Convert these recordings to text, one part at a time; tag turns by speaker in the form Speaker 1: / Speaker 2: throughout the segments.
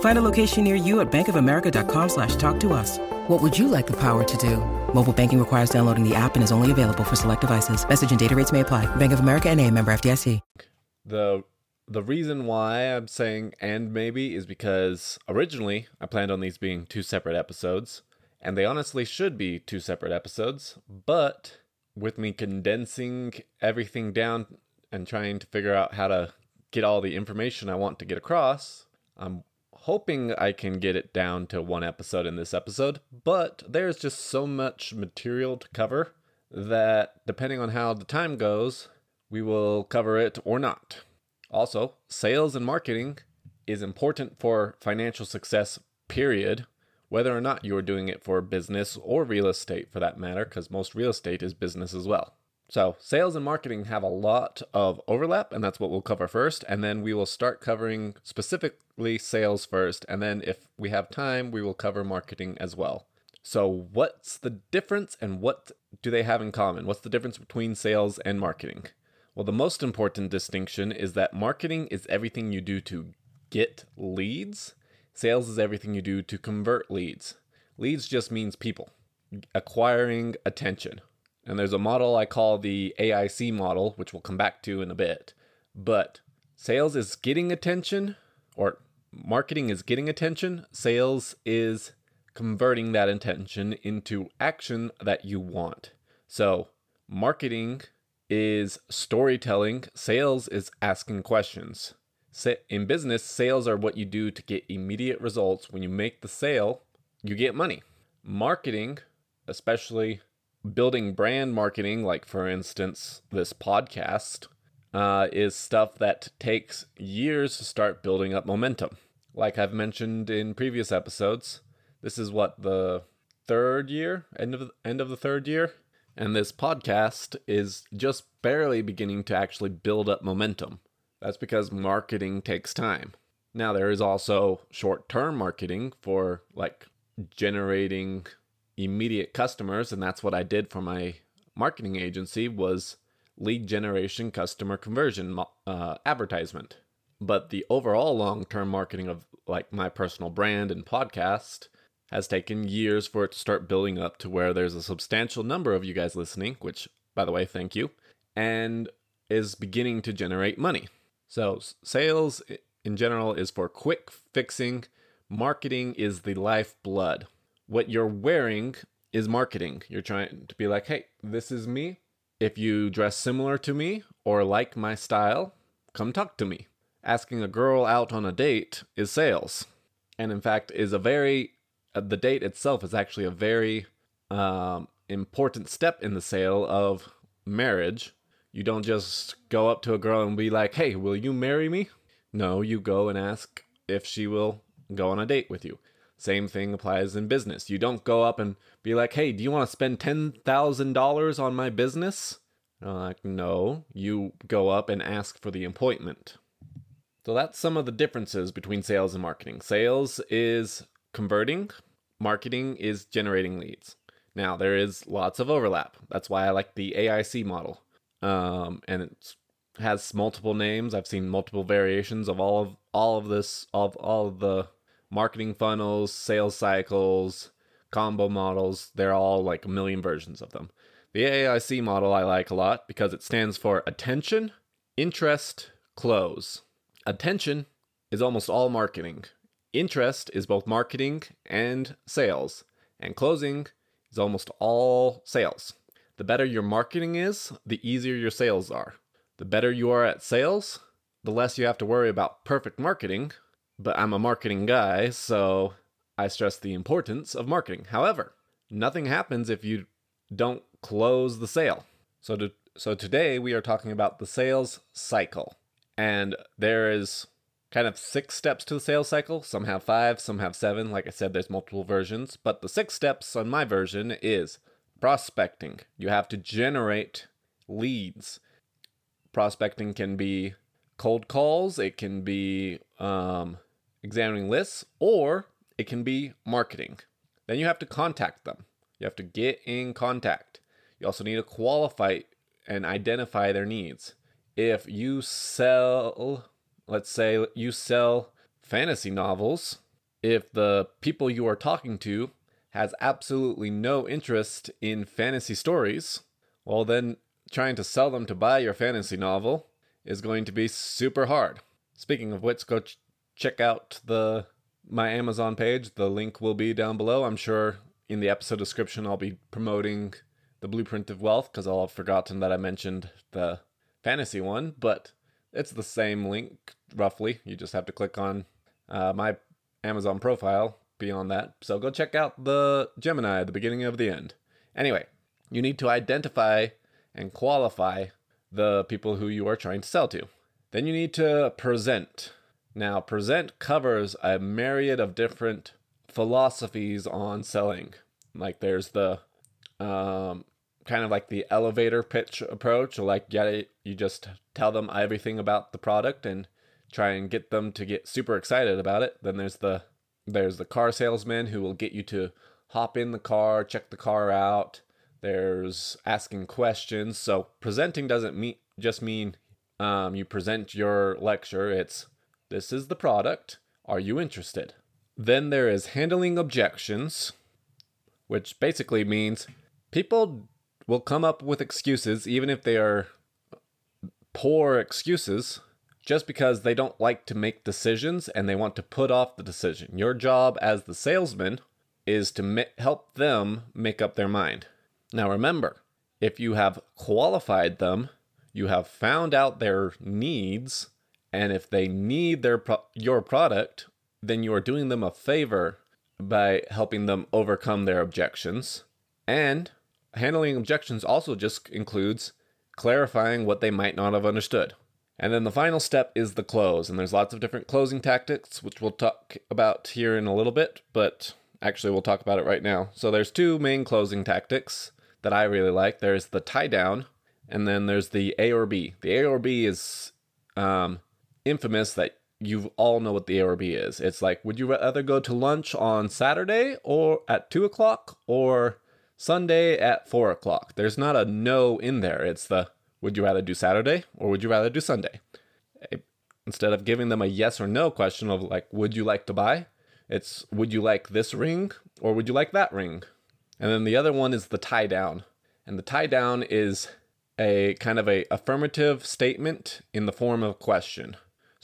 Speaker 1: Find a location near you at bankofamerica.com slash talk to us. What would you like the power to do? Mobile banking requires downloading the app and is only available for select devices. Message and data rates may apply. Bank of America and a member FDIC.
Speaker 2: The the reason why I'm saying and maybe is because originally I planned on these being two separate episodes, and they honestly should be two separate episodes, but with me condensing everything down and trying to figure out how to get all the information I want to get across, I'm hoping I can get it down to one episode in this episode, but there's just so much material to cover that depending on how the time goes, we will cover it or not. Also, sales and marketing is important for financial success, period, whether or not you are doing it for business or real estate for that matter, because most real estate is business as well. So, sales and marketing have a lot of overlap, and that's what we'll cover first. And then we will start covering specifically sales first. And then, if we have time, we will cover marketing as well. So, what's the difference and what do they have in common? What's the difference between sales and marketing? Well, the most important distinction is that marketing is everything you do to get leads, sales is everything you do to convert leads. Leads just means people, acquiring attention. And there's a model I call the AIC model, which we'll come back to in a bit. But sales is getting attention, or marketing is getting attention. Sales is converting that attention into action that you want. So, marketing is storytelling, sales is asking questions. In business, sales are what you do to get immediate results. When you make the sale, you get money. Marketing, especially building brand marketing, like for instance, this podcast, uh, is stuff that takes years to start building up momentum. Like I've mentioned in previous episodes, this is what the third year, end of the, end of the third year, and this podcast is just barely beginning to actually build up momentum. That's because marketing takes time. Now there is also short-term marketing for like generating immediate customers and that's what I did for my marketing agency was lead generation customer conversion uh, advertisement. But the overall long-term marketing of like my personal brand and podcast has taken years for it to start building up to where there's a substantial number of you guys listening which by the way thank you and is beginning to generate money. So sales in general is for quick fixing. Marketing is the lifeblood what you're wearing is marketing. You're trying to be like, hey, this is me. If you dress similar to me or like my style, come talk to me. Asking a girl out on a date is sales. And in fact, is a very, uh, the date itself is actually a very um, important step in the sale of marriage. You don't just go up to a girl and be like, hey, will you marry me? No, you go and ask if she will go on a date with you. Same thing applies in business. You don't go up and be like, hey, do you want to spend $10,000 on my business? like, no. You go up and ask for the appointment. So that's some of the differences between sales and marketing. Sales is converting, marketing is generating leads. Now, there is lots of overlap. That's why I like the AIC model. Um, and it has multiple names. I've seen multiple variations of all of all of this, of all of the marketing funnels, sales cycles, combo models. They're all like a million versions of them. The AIC model I like a lot because it stands for attention, interest, close. Attention is almost all marketing. Interest is both marketing and sales. And closing is almost all sales. The better your marketing is, the easier your sales are. The better you are at sales, the less you have to worry about perfect marketing, but I'm a marketing guy, so I stress the importance of marketing. However, nothing happens if you don't close the sale. So to, so today we are talking about the sales cycle. And there is kind of six steps to the sales cycle. Some have five, some have seven. Like I said, there's multiple versions. But the six steps on my version is prospecting. You have to generate leads. Prospecting can be cold calls, it can be um, examining lists, or it can be marketing. Then you have to contact them. You have to get in contact. You also need to qualify and identify their needs. If you sell, let's say you sell fantasy novels, if the people you are talking to has absolutely no interest in fantasy stories, well, then trying to sell them to buy your fantasy novel is going to be super hard. Speaking of which, go check out the my Amazon page. The link will be down below. I'm sure in the episode description I'll be promoting the Blueprint of Wealth because I'll have forgotten that I mentioned the fantasy one, but it's the same link roughly. You just have to click on uh, my Amazon profile beyond that. So go check out the Gemini, the beginning of the end. Anyway, you need to identify and qualify the people who you are trying to sell to. Then you need to present. Now, present covers a myriad of different philosophies on selling. Like there's the um, kind of like the elevator pitch approach, like yeah, you just tell them everything about the product and try and get them to get super excited about it. Then there's the there's the car salesman who will get you to hop in the car, check the car out. There's asking questions. So presenting doesn't mean just mean um, you present your lecture. It's this is the product. Are you interested? Then there is handling objections, which basically means people will come up with excuses, even if they are poor excuses, just because they don't like to make decisions and they want to put off the decision. Your job as the salesman is to ma- help them make up their mind. Now, remember, if you have qualified them, you have found out their needs, and if they need their pro- your product, then you are doing them a favor by helping them overcome their objections. And handling objections also just includes clarifying what they might not have understood. And then the final step is the close. And there's lots of different closing tactics, which we'll talk about here in a little bit, but actually, we'll talk about it right now. So there's two main closing tactics that I really like there's the tie down, and then there's the A or B. The A or B is um, infamous that you all know what the A or B is. It's like, would you rather go to lunch on Saturday or at two o'clock or Sunday at four o'clock? There's not a no in there. It's the would you rather do Saturday or would you rather do Sunday? Instead of giving them a yes or no question of like, would you like to buy? It's would you like this ring or would you like that ring? And then the other one is the tie down. And the tie down is a kind of a affirmative statement in the form of a question.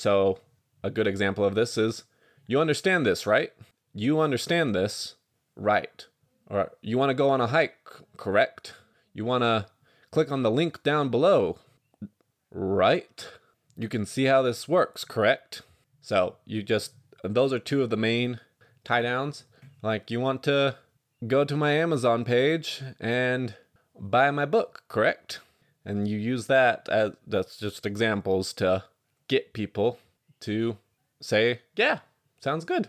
Speaker 2: So a good example of this is you understand this, right? You understand this, right? Or you want to go on a hike, correct? You want to click on the link down below, right? You can see how this works, correct? So you just, those are two of the main tie downs. Like you want to go to my Amazon page and buy my book, correct? And you use that as that's just examples to get people to say, yeah, sounds good.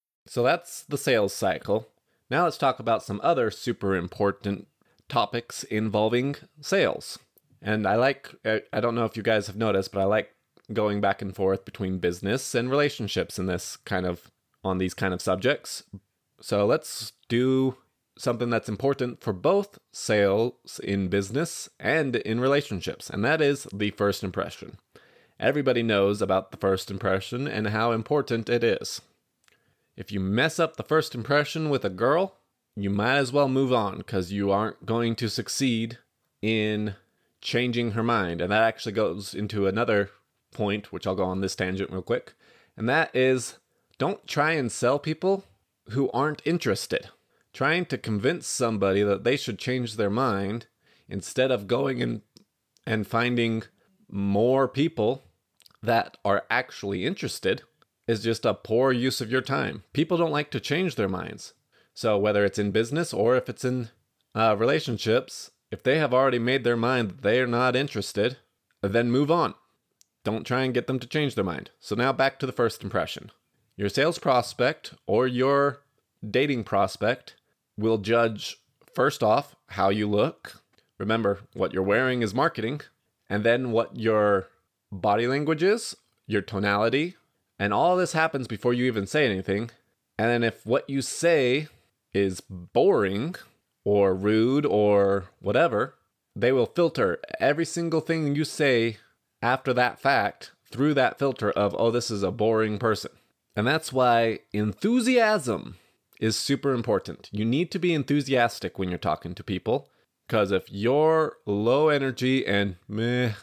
Speaker 2: So that's the sales cycle. Now let's talk about some other super important topics involving sales. And I like, I don't know if you guys have noticed, but I like going back and forth between business and relationships in this kind of, on these kind of subjects. So let's do something that's important for both sales in business and in relationships, and that is the first impression. Everybody knows about the first impression and how important it is. If you mess up the first impression with a girl, you might as well move on because you aren't going to succeed in changing her mind. And that actually goes into another point, which I'll go on this tangent real quick. And that is don't try and sell people who aren't interested. Trying to convince somebody that they should change their mind instead of going and and finding more people that are actually interested is just a poor use of your time. People don't like to change their minds. So whether it's in business or if it's in uh, relationships, if they have already made their mind that they are not interested, then move on. Don't try and get them to change their mind. So now back to the first impression. Your sales prospect or your dating prospect will judge first off how you look. Remember, what you're wearing is marketing, and then what your body language is, your tonality, and all this happens before you even say anything. And then if what you say is boring or rude or whatever, they will filter every single thing you say after that fact through that filter of, oh, this is a boring person. And that's why enthusiasm is super important. You need to be enthusiastic when you're talking to people because if you're low energy and meh,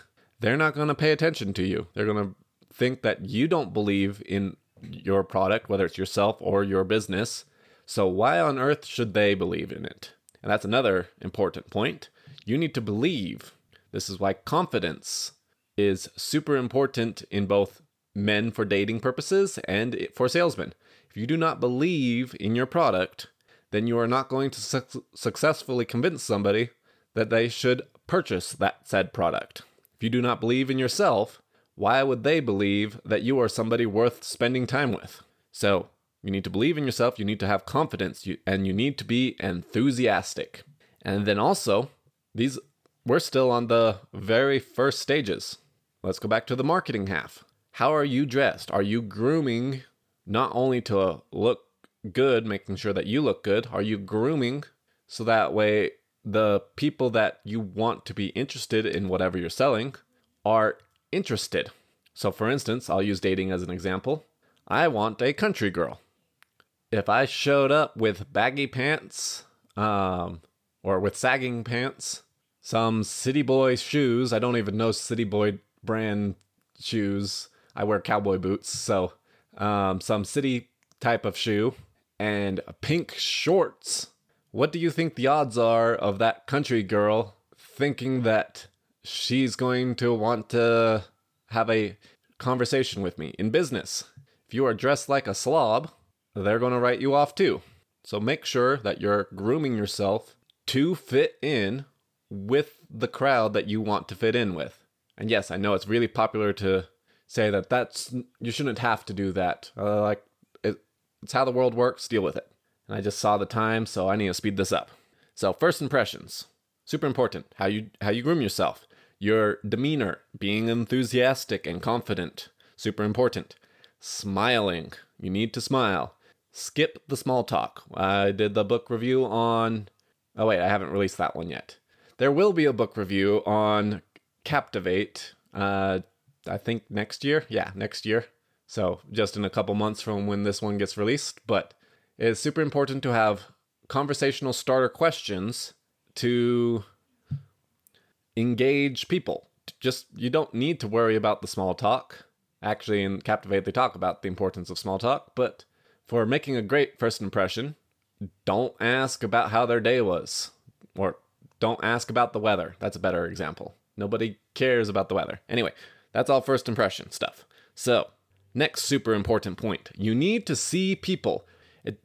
Speaker 2: they're not going to pay attention to you. They're going to think that you don't believe in your product, whether it's yourself or your business. So, why on earth should they believe in it? And that's another important point. You need to believe. This is why confidence is super important in both men for dating purposes and for salesmen. If you do not believe in your product, then you are not going to su- successfully convince somebody that they should purchase that said product. If you do not believe in yourself, why would they believe that you are somebody worth spending time with? So, you need to believe in yourself, you need to have confidence, and you need to be enthusiastic. And then also, these we're still on the very first stages. Let's go back to the marketing half. How are you dressed? Are you grooming not only to look good, making sure that you look good, are you grooming so that way the people that you want to be interested in whatever you're selling are interested? So, for instance, I'll use dating as an example. I want a country girl. If I showed up with baggy pants, um, or with sagging pants, some City Boy shoes, I don't even know City Boy brand shoes. I wear cowboy boots, so um, some city type of shoe, and pink shorts. What do you think the odds are of that country girl thinking that she's going to want to have a conversation with me in business? If you are dressed like a slob, they're going to write you off too. So make sure that you're grooming yourself to fit in with the crowd that you want to fit in with. And yes, I know it's really popular to say that that's you shouldn't have to do that. Uh, like it, it's how the world works. Deal with it. And I just saw the time, so I need to speed this up. So first impressions, super important. How you how you groom yourself, your demeanor, being enthusiastic and confident, super important. Smiling, you need to smile. Skip the small talk. I did the book review on. Oh wait, I haven't released that one yet. There will be a book review on Captivate. Uh, I think next year. Yeah, next year. So just in a couple months from when this one gets released. But it's super important to have conversational starter questions to engage people. Just you don't need to worry about the small talk. Actually, in Captivate, they talk about the importance of small talk. But for making a great first impression, don't ask about how their day was, or don't ask about the weather. That's a better example. Nobody cares about the weather. Anyway, that's all first impression stuff. So, next super important point you need to see people. It,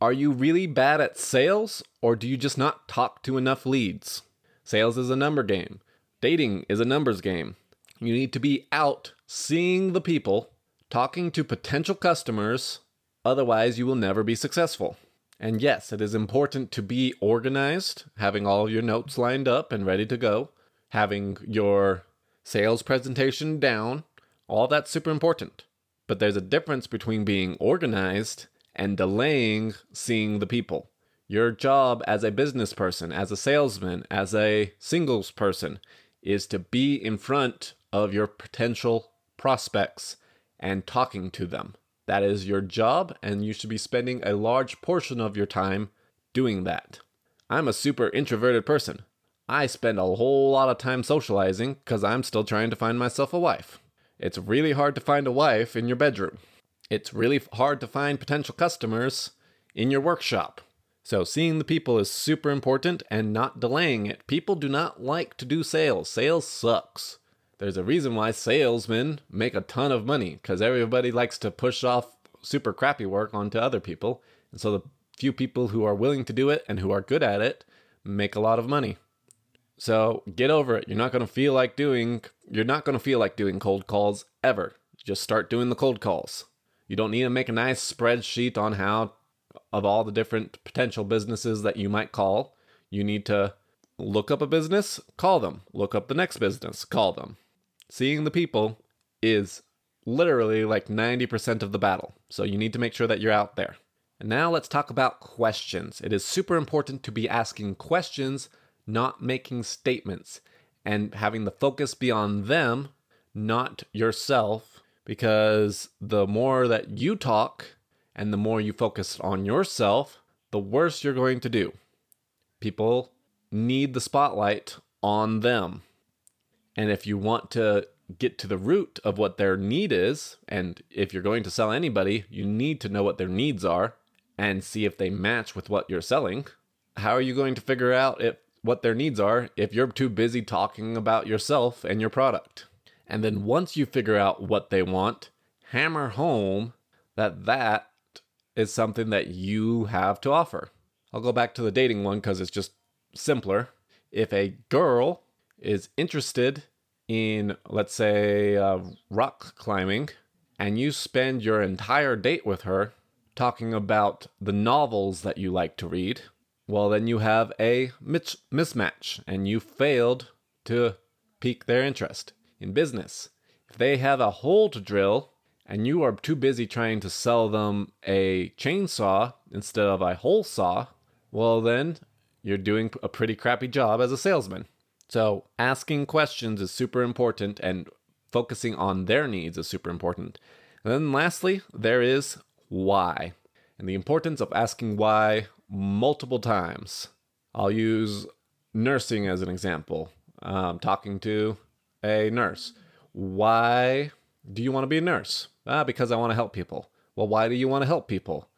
Speaker 2: are you really bad at sales, or do you just not talk to enough leads? Sales is a number game, dating is a numbers game. You need to be out seeing the people, talking to potential customers, otherwise, you will never be successful. And yes, it is important to be organized, having all your notes lined up and ready to go, having your sales presentation down, all that's super important. But there's a difference between being organized and delaying seeing the people. Your job as a business person, as a salesman, as a singles person is to be in front of your potential prospects and talking to them. That is your job, and you should be spending a large portion of your time doing that. I'm a super introverted person. I spend a whole lot of time socializing because I'm still trying to find myself a wife. It's really hard to find a wife in your bedroom. It's really hard to find potential customers in your workshop. So, seeing the people is super important and not delaying it. People do not like to do sales. Sales sucks. There's a reason why salesmen make a ton of money because everybody likes to push off super crappy work onto other people. And so, the few people who are willing to do it and who are good at it make a lot of money. So, get over it. You're not going to feel like doing you're not going to feel like doing cold calls ever. Just start doing the cold calls. You don't need to make a nice spreadsheet on how of all the different potential businesses that you might call. You need to look up a business, call them. Look up the next business, call them. Seeing the people is literally like 90% of the battle. So you need to make sure that you're out there. And now let's talk about questions. It is super important to be asking questions, not making statements, and having the focus be on them, not yourself, because the more that you talk, and the more you focus on yourself, the worse you're going to do. People need the spotlight on them. And if you want to get to the root of what their need is, and if you're going to sell anybody, you need to know what their needs are and see if they match with what you're selling. How are you going to figure out if what their needs are if you're too busy talking about yourself and your product? And then once you figure out what they want, hammer home that that is something that you have to offer. I'll go back to the dating one because it's just simpler. If a girl is interested in, let's say, uh, rock climbing, and you spend your entire date with her talking about the novels that you like to read, well, then you have a mismatch and you failed to pique their interest. In business, if they have a hole to drill and you are too busy trying to sell them a chainsaw instead of a hole saw, well, then you're doing a pretty crappy job as a salesman. So, asking questions is super important and focusing on their needs is super important. And then, lastly, there is why and the importance of asking why multiple times. I'll use nursing as an example. Um, talking to a nurse. Why do you want to be a nurse? Ah, because I want to help people. Well, why do you want to help people?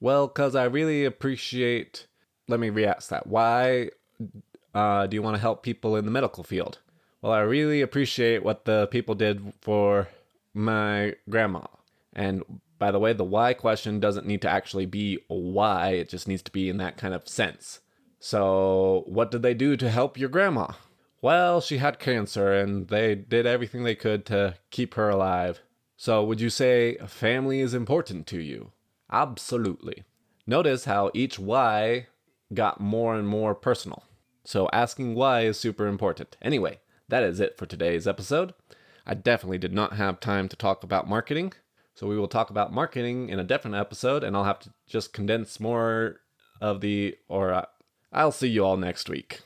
Speaker 2: Well, because I really appreciate. Let me re ask that. Why uh, do you want to help people in the medical field? Well, I really appreciate what the people did for my grandma. And by the way, the why question doesn't need to actually be why, it just needs to be in that kind of sense. So, what did they do to help your grandma? Well, she had cancer and they did everything they could to keep her alive. So, would you say family is important to you? Absolutely. Notice how each why got more and more personal. So, asking why is super important. Anyway, that is it for today's episode. I definitely did not have time to talk about marketing. So, we will talk about marketing in a different episode, and I'll have to just condense more of the, or uh, I'll see you all next week.